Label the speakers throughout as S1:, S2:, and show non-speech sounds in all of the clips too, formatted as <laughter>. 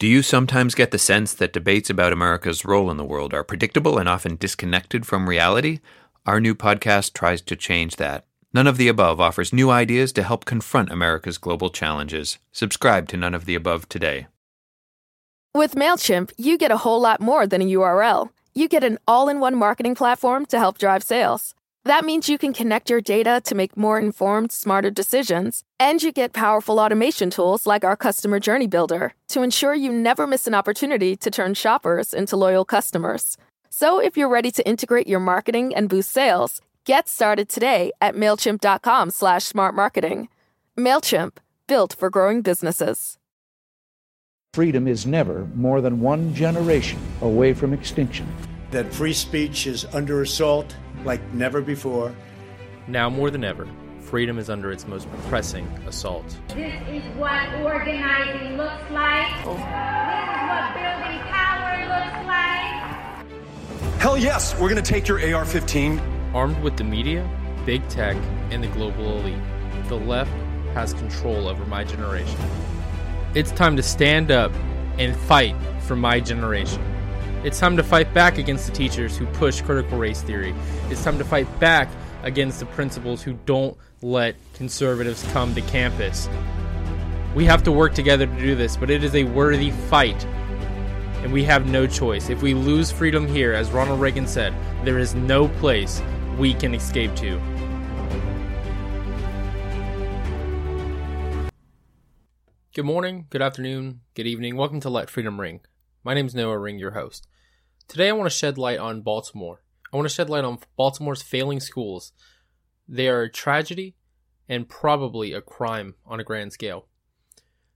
S1: Do you sometimes get the sense that debates about America's role in the world are predictable and often disconnected from reality? Our new podcast tries to change that. None of the Above offers new ideas to help confront America's global challenges. Subscribe to None of the Above today.
S2: With MailChimp, you get a whole lot more than a URL. You get an all in one marketing platform to help drive sales. That means you can connect your data to make more informed, smarter decisions. And you get powerful automation tools like our Customer Journey Builder to ensure you never miss an opportunity to turn shoppers into loyal customers. So if you're ready to integrate your marketing and boost sales, get started today at MailChimp.com slash smart marketing. MailChimp, built for growing businesses.
S3: Freedom is never more than one generation away from extinction.
S4: That free speech is under assault like never before.
S5: Now more than ever, freedom is under its most pressing assault.
S6: This is what organizing looks like. Oh. This is what building power looks like.
S7: Hell yes, we're going to take your AR 15.
S5: Armed with the media, big tech, and the global elite, the left has control over my generation. It's time to stand up and fight for my generation. It's time to fight back against the teachers who push critical race theory. It's time to fight back against the principals who don't let conservatives come to campus. We have to work together to do this, but it is a worthy fight. And we have no choice. If we lose freedom here, as Ronald Reagan said, there is no place we can escape to. Good morning, good afternoon, good evening. Welcome to Let Freedom Ring. My name is Noah Ring, your host. Today I want to shed light on Baltimore. I want to shed light on Baltimore's failing schools. They are a tragedy and probably a crime on a grand scale.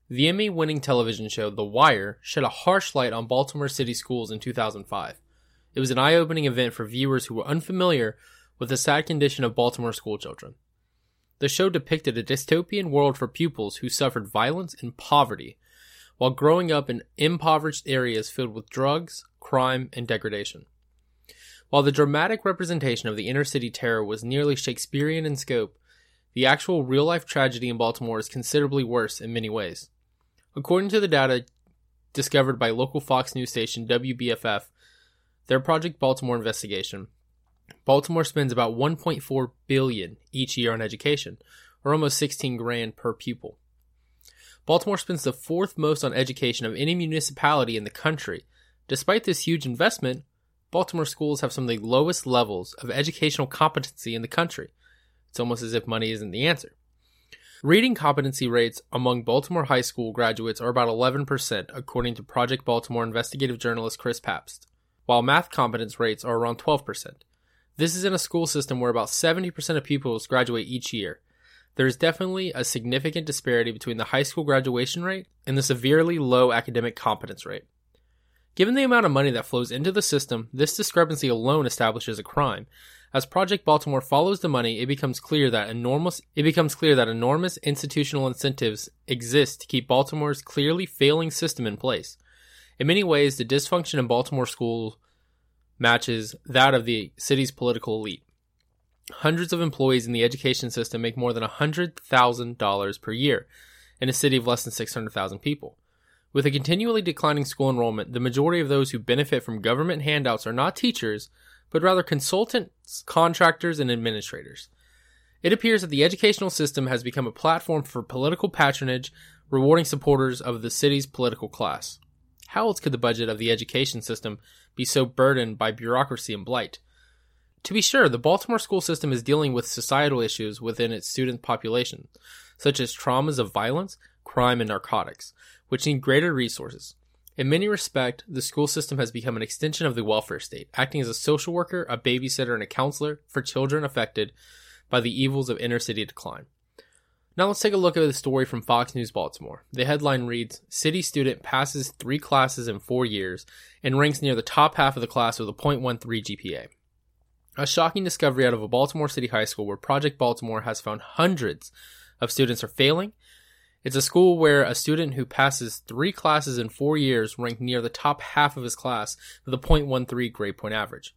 S5: The Emmy winning television show The Wire shed a harsh light on Baltimore City schools in 2005. It was an eye opening event for viewers who were unfamiliar with the sad condition of Baltimore schoolchildren. The show depicted a dystopian world for pupils who suffered violence and poverty while growing up in impoverished areas filled with drugs, crime, and degradation. While the dramatic representation of the inner city terror was nearly Shakespearean in scope, the actual real life tragedy in Baltimore is considerably worse in many ways. According to the data discovered by local Fox News station WBFF, their Project Baltimore investigation, Baltimore spends about 1.4 billion each year on education, or almost 16 grand per pupil. Baltimore spends the fourth most on education of any municipality in the country. Despite this huge investment, Baltimore schools have some of the lowest levels of educational competency in the country. It's almost as if money isn't the answer. Reading competency rates among Baltimore high school graduates are about 11%, according to Project Baltimore investigative journalist Chris Pabst, while math competence rates are around 12%. This is in a school system where about 70% of pupils graduate each year, there is definitely a significant disparity between the high school graduation rate and the severely low academic competence rate. Given the amount of money that flows into the system, this discrepancy alone establishes a crime. As Project Baltimore follows the money, it becomes clear that enormous it becomes clear that enormous institutional incentives exist to keep Baltimore's clearly failing system in place. In many ways, the dysfunction in Baltimore schools matches that of the city's political elite. Hundreds of employees in the education system make more than $100,000 per year in a city of less than 600,000 people. With a continually declining school enrollment, the majority of those who benefit from government handouts are not teachers, but rather consultants, contractors, and administrators. It appears that the educational system has become a platform for political patronage, rewarding supporters of the city's political class. How else could the budget of the education system be so burdened by bureaucracy and blight? To be sure, the Baltimore school system is dealing with societal issues within its student population, such as traumas of violence, crime, and narcotics, which need greater resources. In many respects, the school system has become an extension of the welfare state, acting as a social worker, a babysitter, and a counselor for children affected by the evils of inner city decline. Now let's take a look at the story from Fox News Baltimore. The headline reads City student passes three classes in four years and ranks near the top half of the class with a 0.13 GPA. A shocking discovery out of a Baltimore City high school where Project Baltimore has found hundreds of students are failing. It's a school where a student who passes three classes in four years ranked near the top half of his class with a 0.13 grade point average.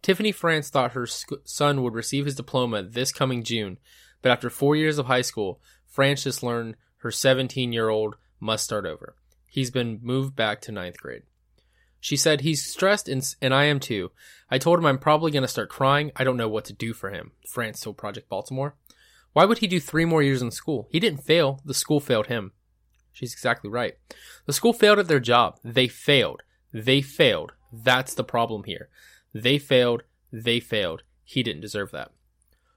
S5: Tiffany France thought her son would receive his diploma this coming June, but after four years of high school, France just learned her 17 year old must start over. He's been moved back to ninth grade. She said he's stressed and, and I am too. I told him I'm probably going to start crying. I don't know what to do for him. France told Project Baltimore. Why would he do three more years in school? He didn't fail. The school failed him. She's exactly right. The school failed at their job. They failed. They failed. That's the problem here. They failed. They failed. He didn't deserve that.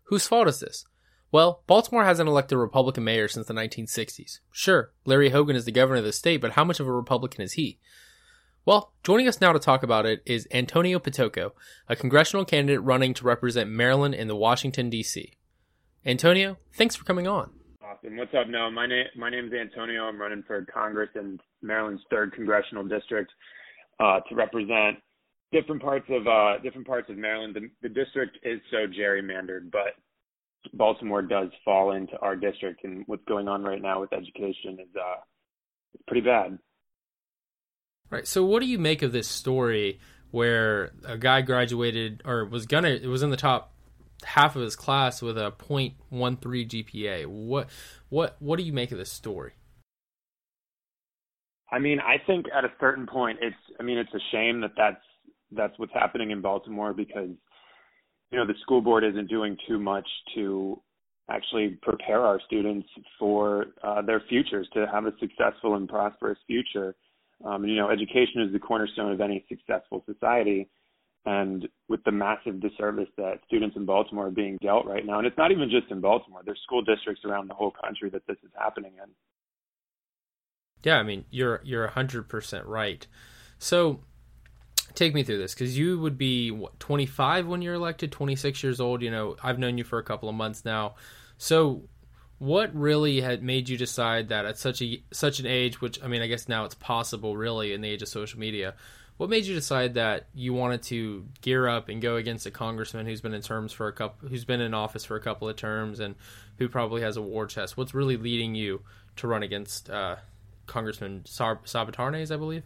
S5: Whose fault is this? Well, Baltimore hasn't elected a Republican mayor since the 1960s. Sure, Larry Hogan is the governor of the state, but how much of a Republican is he? Well, joining us now to talk about it is Antonio Pitocco, a congressional candidate running to represent Maryland in the Washington, D.C. Antonio, thanks for coming on.
S8: Awesome. What's up, Noah? My name my name's Antonio. I'm running for Congress in Maryland's third congressional district uh, to represent different parts of uh, different parts of Maryland. The, the district is so gerrymandered, but Baltimore does fall into our district, and what's going on right now with education is uh, it's pretty bad.
S5: Right. So, what do you make of this story where a guy graduated or was gonna it was in the top half of his class with a .13 GPA? What what what do you make of this story?
S8: I mean, I think at a certain point, it's I mean, it's a shame that that's that's what's happening in Baltimore because you know the school board isn't doing too much to actually prepare our students for uh, their futures to have a successful and prosperous future um, you know, education is the cornerstone of any successful society. And with the massive disservice that students in Baltimore are being dealt right now, and it's not even just in Baltimore, there's school districts around the whole country that this is happening in.
S5: Yeah, I mean, you're you're 100% right. So, take me through this because you would be what 25 when you're elected, 26 years old. You know, I've known you for a couple of months now. So, what really had made you decide that at such a such an age which i mean i guess now it's possible really in the age of social media what made you decide that you wanted to gear up and go against a congressman who's been in terms for a couple who's been in office for a couple of terms and who probably has a war chest? What's really leading you to run against uh, congressman Sar- Sabataarnes i believe?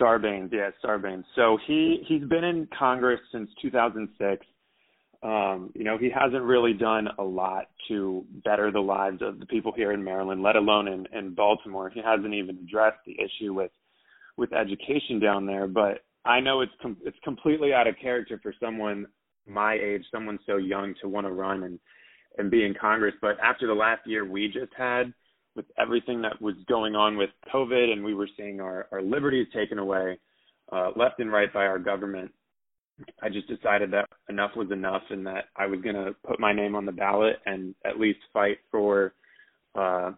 S8: Sarbanes yeah sarbanes. So he he's been in congress since 2006 um, you know, he hasn't really done a lot to better the lives of the people here in Maryland, let alone in, in Baltimore. He hasn't even addressed the issue with with education down there. But I know it's com- it's completely out of character for someone my age, someone so young, to want to run and and be in Congress. But after the last year we just had, with everything that was going on with COVID, and we were seeing our our liberties taken away uh, left and right by our government I just decided that enough was enough and that I was going to put my name on the ballot and at least fight for uh,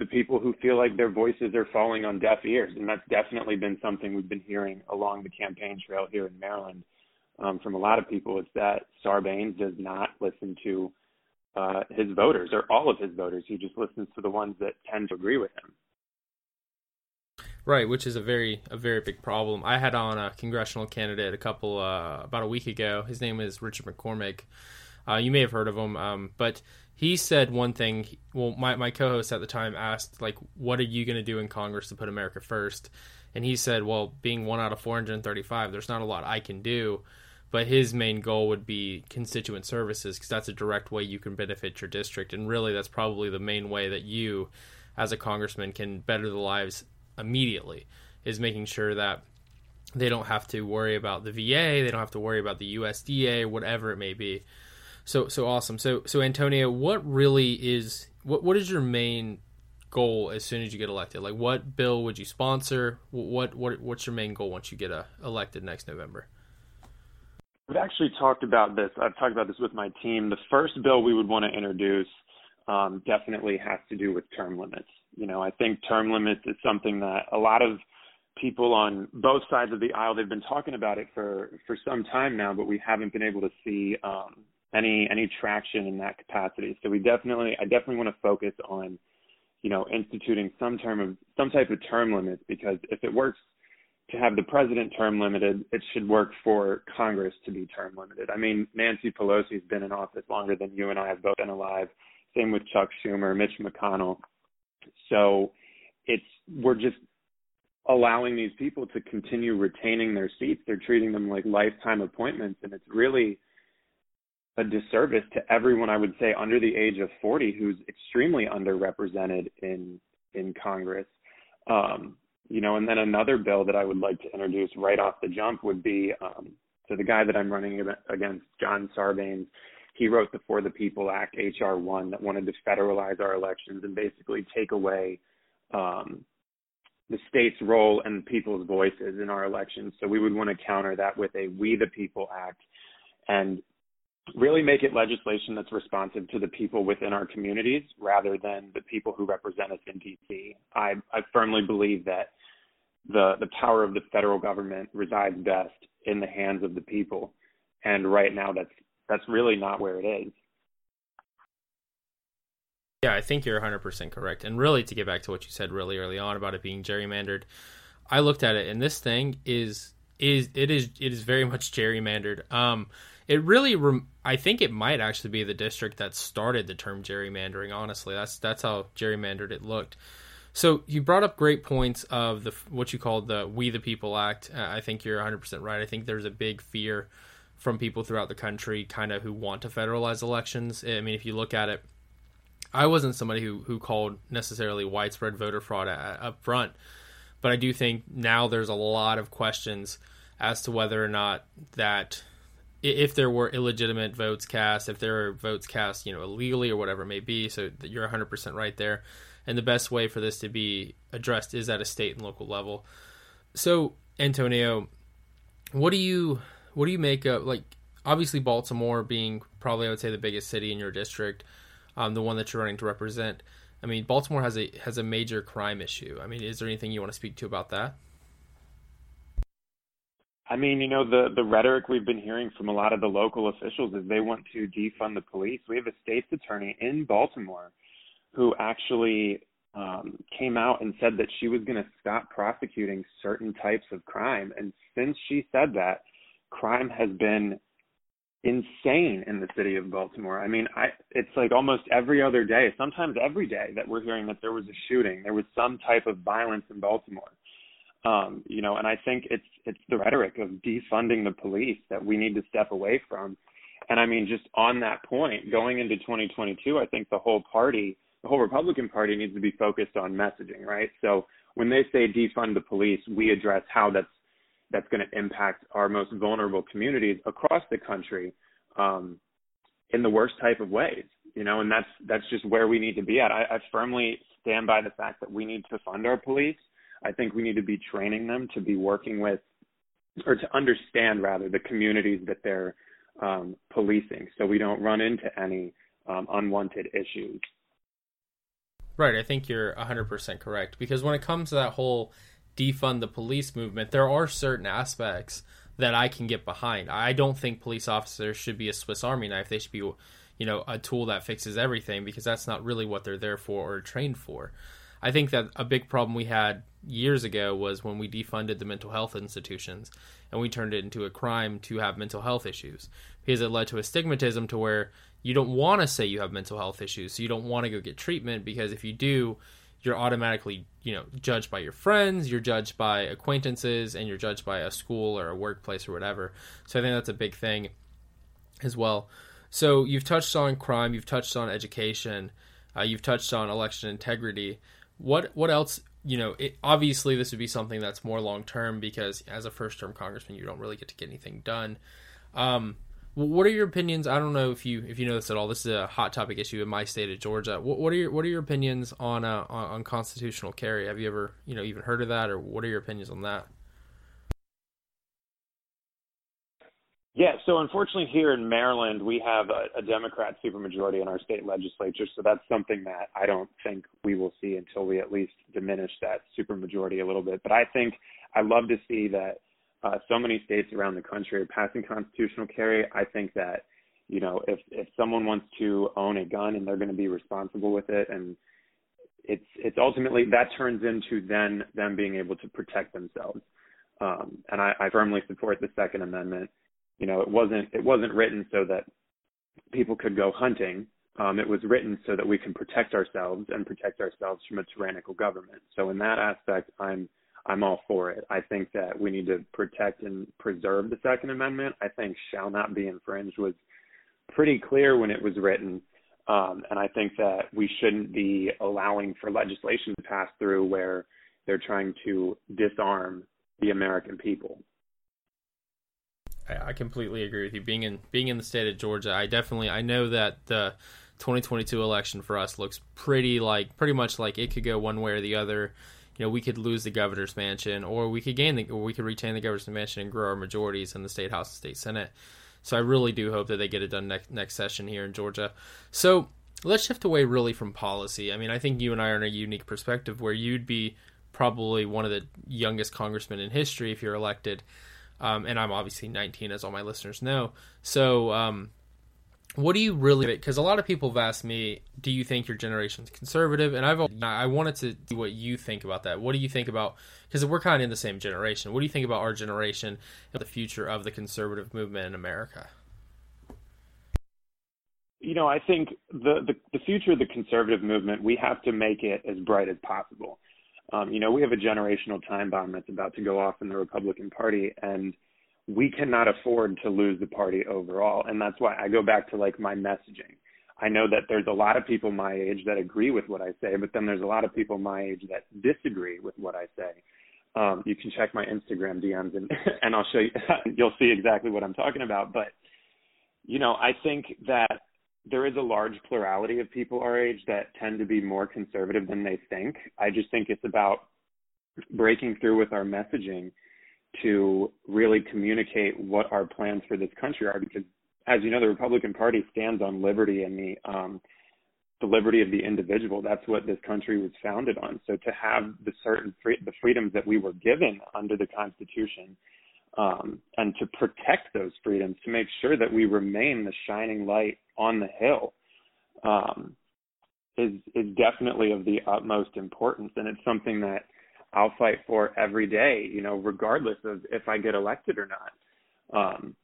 S8: the people who feel like their voices are falling on deaf ears. And that's definitely been something we've been hearing along the campaign trail here in Maryland um, from a lot of people. It's that Sarbanes does not listen to uh, his voters or all of his voters. He just listens to the ones that tend to agree with him.
S5: Right, which is a very a very big problem. I had on a congressional candidate a couple uh, about a week ago. His name is Richard McCormick. Uh, you may have heard of him, um, but he said one thing. Well, my my co-host at the time asked like, "What are you going to do in Congress to put America first? And he said, "Well, being one out of 435, there's not a lot I can do." But his main goal would be constituent services because that's a direct way you can benefit your district, and really, that's probably the main way that you, as a congressman, can better the lives immediately is making sure that they don't have to worry about the VA, they don't have to worry about the USDA, whatever it may be. So so awesome. So so Antonio, what really is what what is your main goal as soon as you get elected? Like what bill would you sponsor? What what what's your main goal once you get uh, elected next November?
S8: We've actually talked about this. I've talked about this with my team. The first bill we would want to introduce um, definitely has to do with term limits. You know, I think term limits is something that a lot of people on both sides of the aisle they've been talking about it for for some time now, but we haven't been able to see um, any any traction in that capacity. So we definitely, I definitely want to focus on, you know, instituting some term of some type of term limits because if it works to have the president term limited, it should work for Congress to be term limited. I mean, Nancy Pelosi's been in office longer than you and I have both been alive. Same with Chuck Schumer, Mitch McConnell. So it's we're just allowing these people to continue retaining their seats. They're treating them like lifetime appointments, and it's really a disservice to everyone I would say under the age of 40 who's extremely underrepresented in in Congress. Um, you know, and then another bill that I would like to introduce right off the jump would be um, so the guy that I'm running against, John Sarbanes, he wrote the For the People Act, HR 1, that wanted to federalize our elections and basically take away um, the state's role and people's voices in our elections. So we would want to counter that with a We the People Act and really make it legislation that's responsive to the people within our communities rather than the people who represent us in DC. I, I firmly believe that the the power of the federal government resides best in the hands of the people, and right now that's that's really not where it is.
S5: Yeah, I think you're 100% correct. And really, to get back to what you said really early on about it being gerrymandered, I looked at it, and this thing is is it is it is very much gerrymandered. Um, it really, rem- I think it might actually be the district that started the term gerrymandering. Honestly, that's that's how gerrymandered it looked. So you brought up great points of the what you called the "We the People Act." Uh, I think you're 100 percent right. I think there's a big fear from people throughout the country, kind of who want to federalize elections. I mean, if you look at it, I wasn't somebody who who called necessarily widespread voter fraud at, up front, but I do think now there's a lot of questions as to whether or not that if there were illegitimate votes cast, if there were votes cast, you know, illegally or whatever it may be. So you're 100% right there and the best way for this to be addressed is at a state and local level. So, Antonio, what do you what do you make of like obviously Baltimore being probably I would say the biggest city in your district, um, the one that you're running to represent. I mean, Baltimore has a has a major crime issue. I mean, is there anything you want to speak to about that?
S8: I mean, you know, the the rhetoric we've been hearing from a lot of the local officials is they want to defund the police. We have a state's attorney in Baltimore who actually um, came out and said that she was going to stop prosecuting certain types of crime. And since she said that, crime has been insane in the city of Baltimore. I mean, I it's like almost every other day, sometimes every day that we're hearing that there was a shooting, there was some type of violence in Baltimore. Um, you know, and I think it's it's the rhetoric of defunding the police that we need to step away from. And I mean, just on that point, going into 2022, I think the whole party the whole Republican Party needs to be focused on messaging, right? So when they say defund the police, we address how that's that's going to impact our most vulnerable communities across the country um, in the worst type of ways, you know, and that's that's just where we need to be at. I, I firmly stand by the fact that we need to fund our police. I think we need to be training them to be working with or to understand rather the communities that they're um, policing, so we don't run into any um, unwanted issues.
S5: Right, I think you're 100% correct because when it comes to that whole defund the police movement, there are certain aspects that I can get behind. I don't think police officers should be a Swiss Army knife. They should be, you know, a tool that fixes everything because that's not really what they're there for or trained for. I think that a big problem we had years ago was when we defunded the mental health institutions and we turned it into a crime to have mental health issues because it led to a stigmatism to where you don't want to say you have mental health issues, so you don't want to go get treatment because if you do, you're automatically, you know, judged by your friends, you're judged by acquaintances, and you're judged by a school or a workplace or whatever. So I think that's a big thing as well. So you've touched on crime, you've touched on education, uh, you've touched on election integrity. What what else? You know, it, obviously this would be something that's more long term because as a first term congressman, you don't really get to get anything done. Um, what are your opinions? I don't know if you if you know this at all. This is a hot topic issue in my state of Georgia. What, what are your what are your opinions on, uh, on on constitutional carry? Have you ever you know even heard of that, or what are your opinions on that?
S8: Yeah, so unfortunately here in Maryland, we have a, a Democrat supermajority in our state legislature, so that's something that I don't think we will see until we at least diminish that supermajority a little bit. But I think I love to see that uh, so many states around the country are passing constitutional carry. I think that you know if if someone wants to own a gun and they're going to be responsible with it, and it's it's ultimately that turns into then them being able to protect themselves. Um, and I, I firmly support the Second Amendment. You know, it wasn't it wasn't written so that people could go hunting. Um, it was written so that we can protect ourselves and protect ourselves from a tyrannical government. So in that aspect, I'm I'm all for it. I think that we need to protect and preserve the Second Amendment. I think shall not be infringed was pretty clear when it was written. Um, and I think that we shouldn't be allowing for legislation to pass through where they're trying to disarm the American people.
S5: I completely agree with you. Being in being in the state of Georgia, I definitely I know that the 2022 election for us looks pretty like pretty much like it could go one way or the other. You know, we could lose the governor's mansion, or we could gain the, or we could retain the governor's mansion and grow our majorities in the state house and state senate. So I really do hope that they get it done next next session here in Georgia. So let's shift away really from policy. I mean, I think you and I are in a unique perspective where you'd be probably one of the youngest congressmen in history if you're elected. Um, and I'm obviously 19, as all my listeners know. So, um, what do you really? Because a lot of people have asked me, "Do you think your generation's conservative?" And I've I wanted to see what you think about that. What do you think about? Because we're kind of in the same generation. What do you think about our generation and the future of the conservative movement in America?
S8: You know, I think the, the, the future of the conservative movement, we have to make it as bright as possible. Um, you know, we have a generational time bomb that's about to go off in the Republican Party, and we cannot afford to lose the party overall. And that's why I go back to like my messaging. I know that there's a lot of people my age that agree with what I say, but then there's a lot of people my age that disagree with what I say. Um, you can check my Instagram DMs and <laughs> and I'll show you. <laughs> you'll see exactly what I'm talking about. But you know, I think that there is a large plurality of people our age that tend to be more conservative than they think. I just think it's about breaking through with our messaging to really communicate what our plans for this country are because as you know the Republican Party stands on liberty and the um the liberty of the individual that's what this country was founded on so to have the certain free, the freedoms that we were given under the constitution um, and to protect those freedoms, to make sure that we remain the shining light on the hill, um, is is definitely of the utmost importance, and it's something that I'll fight for every day. You know, regardless of if I get elected or not. Um,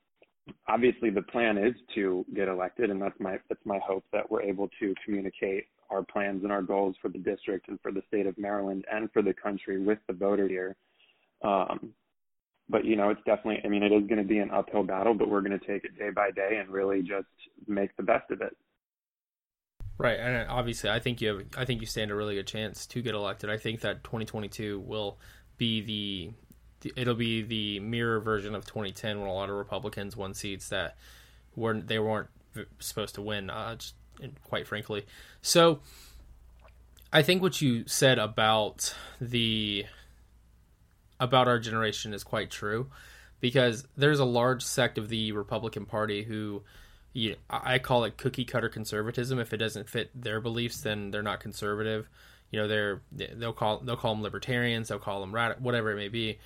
S8: obviously, the plan is to get elected, and that's my that's my hope that we're able to communicate our plans and our goals for the district and for the state of Maryland and for the country with the voter here. Um, but you know, it's definitely. I mean, it is going to be an uphill battle, but we're going to take it day by day and really just make the best of it.
S5: Right, and obviously, I think you have. I think you stand a really good chance to get elected. I think that 2022 will be the. It'll be the mirror version of 2010, when a lot of Republicans won seats that weren't they weren't supposed to win. Uh, just, quite frankly, so I think what you said about the about our generation is quite true because there's a large sect of the Republican Party who you know, I call it cookie cutter conservatism. If it doesn't fit their beliefs, then they're not conservative. You know, they're they'll call they'll call them libertarians, they'll call them whatever it may be.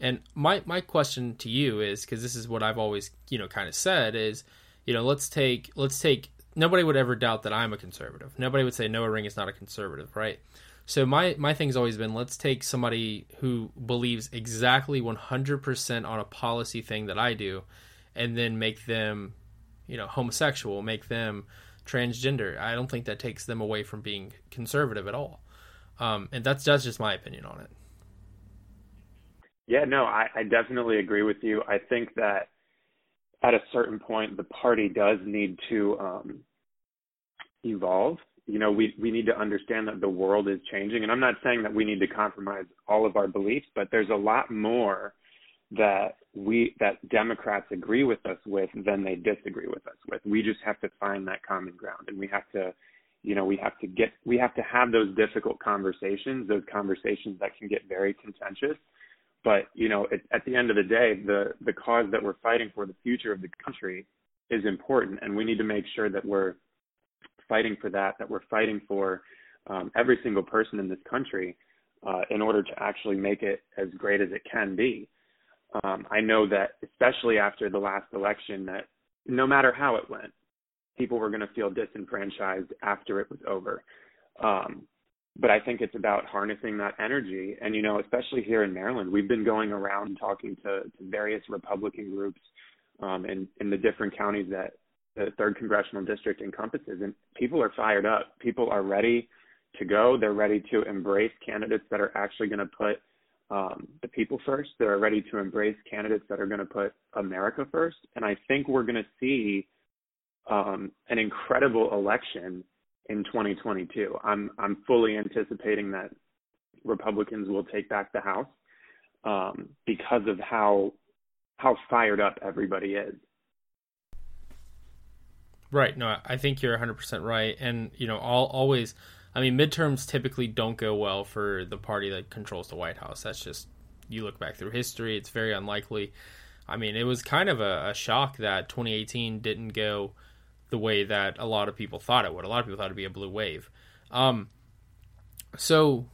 S5: And my my question to you is because this is what I've always you know kind of said is you know let's take let's take nobody would ever doubt that I'm a conservative. Nobody would say Noah Ring is not a conservative, right? So my my thing's always been let's take somebody who believes exactly 100% on a policy thing that I do and then make them, you know, homosexual, make them transgender. I don't think that takes them away from being conservative at all. Um, and that's that's just my opinion on it.
S8: Yeah, no, I, I definitely agree with you. I think that at a certain point, the party does need to um, evolve you know we we need to understand that the world is changing. And i'm not saying that we need to compromise all of our beliefs but there's a lot more that we that democrats agree with us with than they disagree with us with. We just have to find that common ground. And we have to you know we have to get we have to have those difficult conversations those conversations that can get very contentious. But you know it, at the end of the day the the cause that we're fighting for the future of the country is important. And we need to make sure that we're fighting for that, that we're fighting for um, every single person in this country uh, in order to actually make it as great as it can be. Um, I know that, especially after the last election, that no matter how it went, people were going to feel disenfranchised after it was over. Um, but I think it's about harnessing that energy. And, you know, especially here in Maryland, we've been going around talking to, to various Republican groups um, in, in the different counties that the third congressional district encompasses. And people are fired up. People are ready to go. They're ready to embrace candidates that are actually going to put um, the people first. They're ready to embrace candidates that are going to put America first. And I think we're going to see um, an incredible election in 2022. I'm I'm fully anticipating that Republicans will take back the House um, because of how how fired up everybody is.
S5: Right. No, I think you're 100% right. And, you know, all, always, I mean, midterms typically don't go well for the party that controls the White House. That's just, you look back through history, it's very unlikely. I mean, it was kind of a, a shock that 2018 didn't go the way that a lot of people thought it would. A lot of people thought it'd be a blue wave. Um, so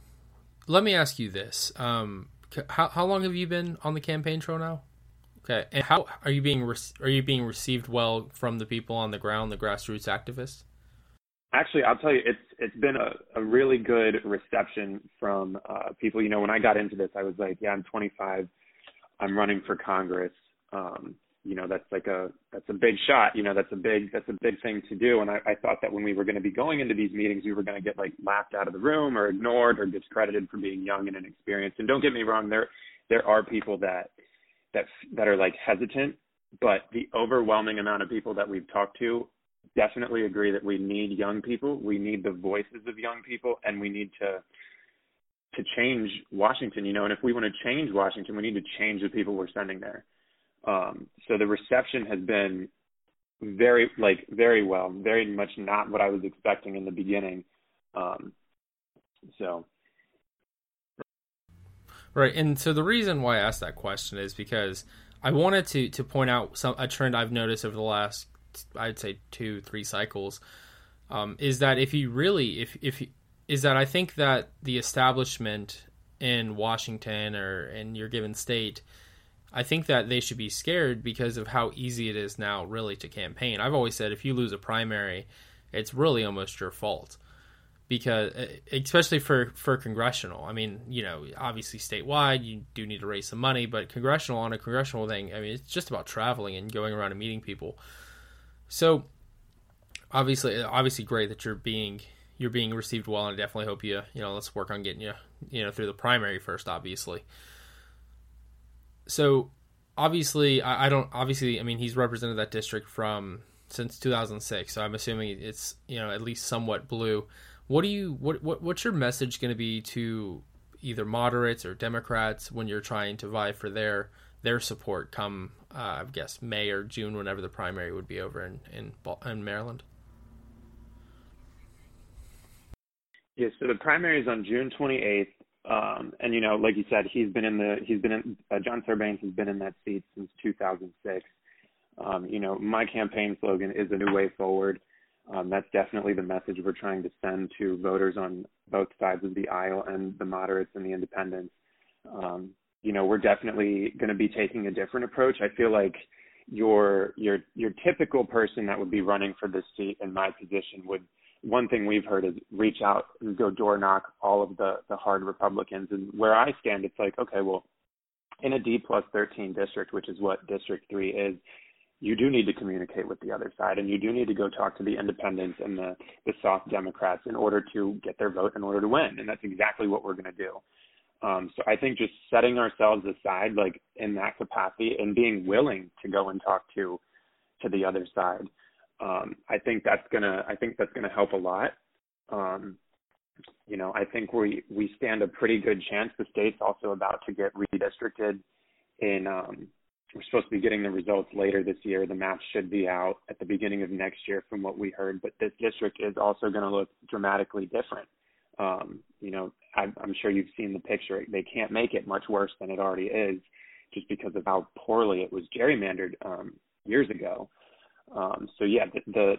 S5: let me ask you this. Um, how, how long have you been on the campaign trail now? Okay, and how are you being re- are you being received well from the people on the ground, the grassroots activists?
S8: Actually, I'll tell you, it's it's been a, a really good reception from uh, people. You know, when I got into this, I was like, yeah, I'm 25, I'm running for Congress. Um, you know, that's like a that's a big shot. You know, that's a big that's a big thing to do. And I, I thought that when we were going to be going into these meetings, we were going to get like laughed out of the room or ignored or discredited for being young and inexperienced. And don't get me wrong, there there are people that that that are like hesitant, but the overwhelming amount of people that we've talked to definitely agree that we need young people. We need the voices of young people, and we need to to change Washington. You know, and if we want to change Washington, we need to change the people we're sending there. Um, so the reception has been very like very well, very much not what I was expecting in the beginning. Um, so
S5: Right, and so the reason why I asked that question is because I wanted to to point out some a trend I've noticed over the last I'd say two three cycles um, is that if you really if if is that I think that the establishment in Washington or in your given state I think that they should be scared because of how easy it is now really to campaign. I've always said if you lose a primary, it's really almost your fault because uh, especially for for congressional. I mean you know obviously statewide you do need to raise some money but congressional on a congressional thing i mean it's just about traveling and going around and meeting people. So obviously obviously great that you're being you're being received well and i definitely hope you you know let's work on getting you you know through the primary first obviously. So obviously I, I don't obviously i mean he's represented that district from since 2006 so i'm assuming it's you know at least somewhat blue what do you what, what what's your message going to be to either moderates or Democrats when you're trying to vie for their their support come uh, I guess May or June whenever the primary would be over in in, in Maryland?
S8: Yeah, so the primary is on June 28th, um, and you know, like you said, he's been in the he's been in uh, John Sarbanes has been in that seat since 2006. Um, you know, my campaign slogan is a new way forward. Um, that's definitely the message we're trying to send to voters on both sides of the aisle and the moderates and the independents. Um, you know, we're definitely going to be taking a different approach. I feel like your your your typical person that would be running for this seat in my position would one thing we've heard is reach out and go door knock all of the the hard Republicans. And where I stand, it's like okay, well, in a D plus 13 district, which is what District Three is, you do need to communicate with the other side and you do need to go talk to the independents and the, the soft Democrats in order to get their vote in order to win. And that's exactly what we're going to do. Um, so I think just setting ourselves aside, like in that capacity and being willing to go and talk to, to the other side. Um, I think that's gonna, I think that's gonna help a lot. Um, you know, I think we, we stand a pretty good chance. The state's also about to get redistricted in, um, we're supposed to be getting the results later this year. The maps should be out at the beginning of next year, from what we heard. But this district is also going to look dramatically different. Um, you know, I, I'm sure you've seen the picture. They can't make it much worse than it already is, just because of how poorly it was gerrymandered um, years ago. Um, so yeah, the, the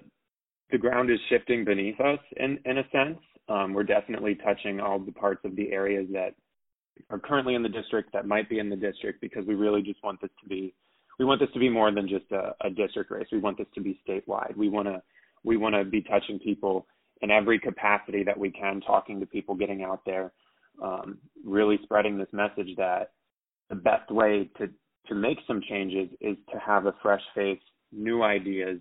S8: the ground is shifting beneath us in in a sense. Um, we're definitely touching all the parts of the areas that are currently in the district that might be in the district because we really just want this to be we want this to be more than just a, a district race. We want this to be statewide. We want to we want to be touching people in every capacity that we can, talking to people, getting out there, um, really spreading this message that the best way to to make some changes is to have a fresh face, new ideas.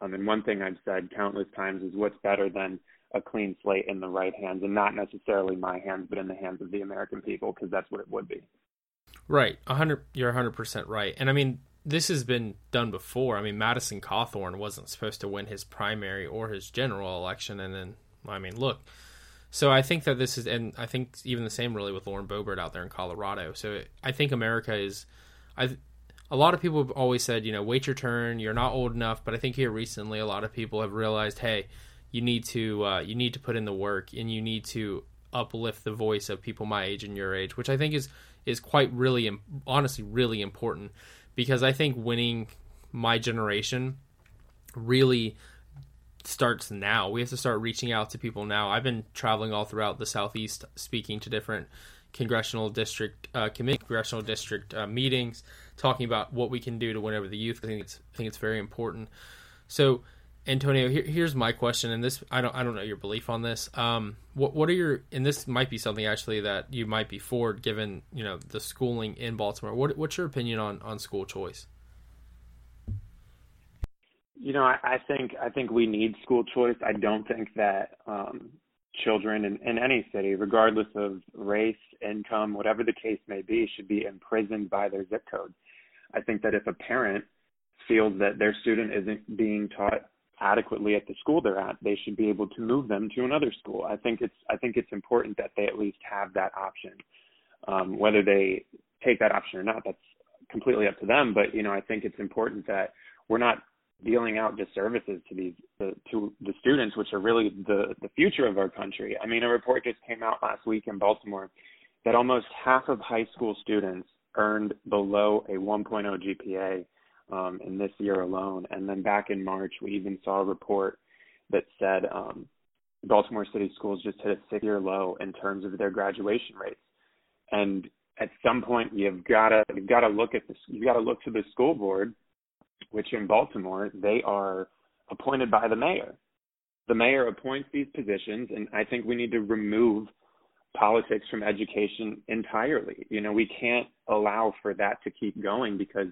S8: Um, and one thing I've said countless times is what's better than a clean slate in the right hands and not necessarily my hands but in the hands of the american people because that's what it would be
S5: right 100 you're 100% right and i mean this has been done before i mean madison cawthorn wasn't supposed to win his primary or his general election and then i mean look So I think that this is, and I think even the same really with Lauren Boebert out there in Colorado. So I think America is, I, a lot of people have always said, you know, wait your turn. You're not old enough. But I think here recently, a lot of people have realized, hey, you need to, uh, you need to put in the work, and you need to uplift the voice of people my age and your age, which I think is is quite really, honestly, really important because I think winning my generation really starts now. We have to start reaching out to people now. I've been traveling all throughout the southeast, speaking to different congressional district uh, committee, congressional district uh, meetings, talking about what we can do to win over the youth. I think it's I think it's very important. So, Antonio, here, here's my question, and this I don't I don't know your belief on this. Um, what what are your and this might be something actually that you might be for, given you know the schooling in Baltimore. What what's your opinion on on school choice?
S8: You know, I, I think I think we need school choice. I don't think that um, children in, in any city, regardless of race, income, whatever the case may be, should be imprisoned by their zip code. I think that if a parent feels that their student isn't being taught adequately at the school they're at, they should be able to move them to another school. I think it's I think it's important that they at least have that option. Um, whether they take that option or not, that's completely up to them. But you know, I think it's important that we're not dealing out disservices to these the, to the students, which are really the the future of our country. I mean, a report just came out last week in Baltimore that almost half of high school students earned below a 1.0 GPA um, in this year alone. And then back in March, we even saw a report that said um, Baltimore City schools just hit a six-year low in terms of their graduation rates. And at some point, you've got to you've got to look at this. You've got to look to the school board which in Baltimore, they are appointed by the mayor. The mayor appoints these positions, and I think we need to remove politics from education entirely. You know, we can't allow for that to keep going because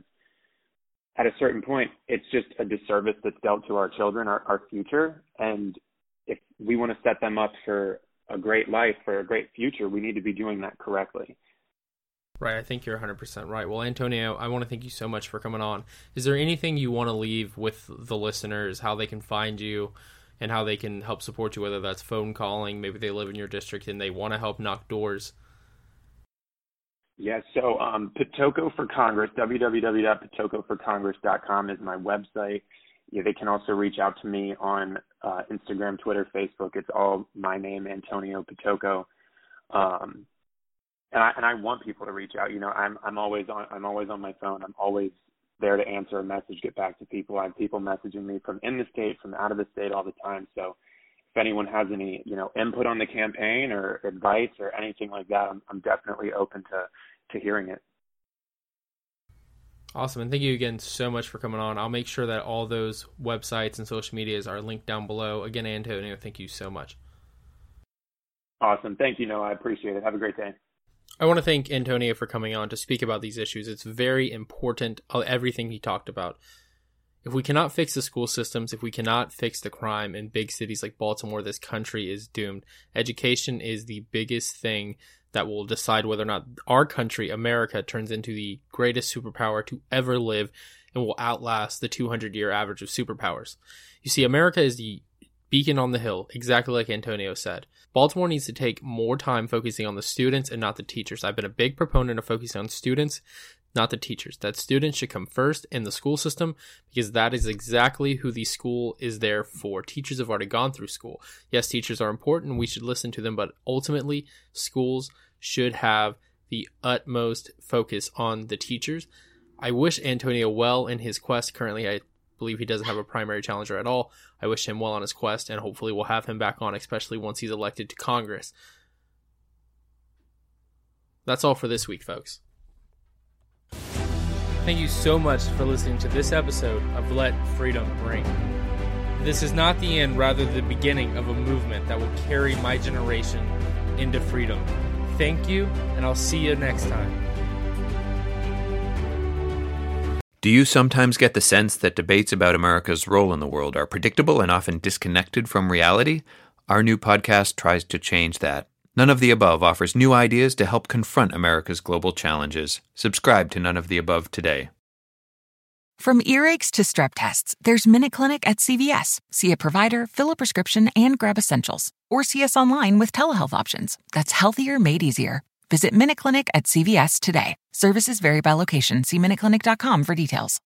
S8: at a certain point, it's just a disservice that's dealt to our children, our, our future. And if we want to set them up for a great life, for a great future, we need to be doing that correctly.
S5: Right, I think you're 100% right. Well, Antonio, I want to thank you so much for coming on. Is there anything you want to leave with the listeners, how they can find you and how they can help support you, whether that's phone calling, maybe they live in your district and they want to help knock doors?
S8: Yeah, so um, for Congress, www.pitoccoforcongress.com is my website. Yeah, they can also reach out to me on uh, Instagram, Twitter, Facebook. It's all my name, Antonio Pitocco. Um, and I and I want people to reach out. You know, I'm I'm always on I'm always on my phone. I'm always there to answer a message, get back to people. I have people messaging me from in the state, from out of the state all the time. So if anyone has any, you know, input on the campaign or advice or anything like that, I'm I'm definitely open to to hearing it.
S5: Awesome. And thank you again so much for coming on. I'll make sure that all those websites and social medias are linked down below. Again, Antonio, thank you so much.
S8: Awesome. Thank you, Noah. I appreciate it. Have a great day.
S5: I want to thank Antonio for coming on to speak about these issues. It's very important, uh, everything he talked about. If we cannot fix the school systems, if we cannot fix the crime in big cities like Baltimore, this country is doomed. Education is the biggest thing that will decide whether or not our country, America, turns into the greatest superpower to ever live and will outlast the 200 year average of superpowers. You see, America is the beacon on the hill, exactly like Antonio said. Baltimore needs to take more time focusing on the students and not the teachers. I've been a big proponent of focusing on students, not the teachers. That students should come first in the school system because that is exactly who the school is there for. Teachers have already gone through school. Yes, teachers are important. We should listen to them, but ultimately, schools should have the utmost focus on the teachers. I wish Antonio well in his quest. Currently, I believe he doesn't have a primary challenger at all. I wish him well on his quest, and hopefully we'll have him back on, especially once he's elected to Congress. That's all for this week, folks. Thank you so much for listening to this episode of Let Freedom Ring. This is not the end, rather, the beginning of a movement that will carry my generation into freedom. Thank you, and I'll see you next time.
S1: Do you sometimes get the sense that debates about America's role in the world are predictable and often disconnected from reality? Our new podcast tries to change that. None of the Above offers new ideas to help confront America's global challenges. Subscribe to None of the Above today.
S9: From earaches to strep tests, there's Minute Clinic at CVS. See a provider, fill a prescription, and grab essentials. Or see us online with telehealth options. That's healthier made easier. Visit Minute Clinic at CVS today. Services vary by location. See MinuteClinic.com for details.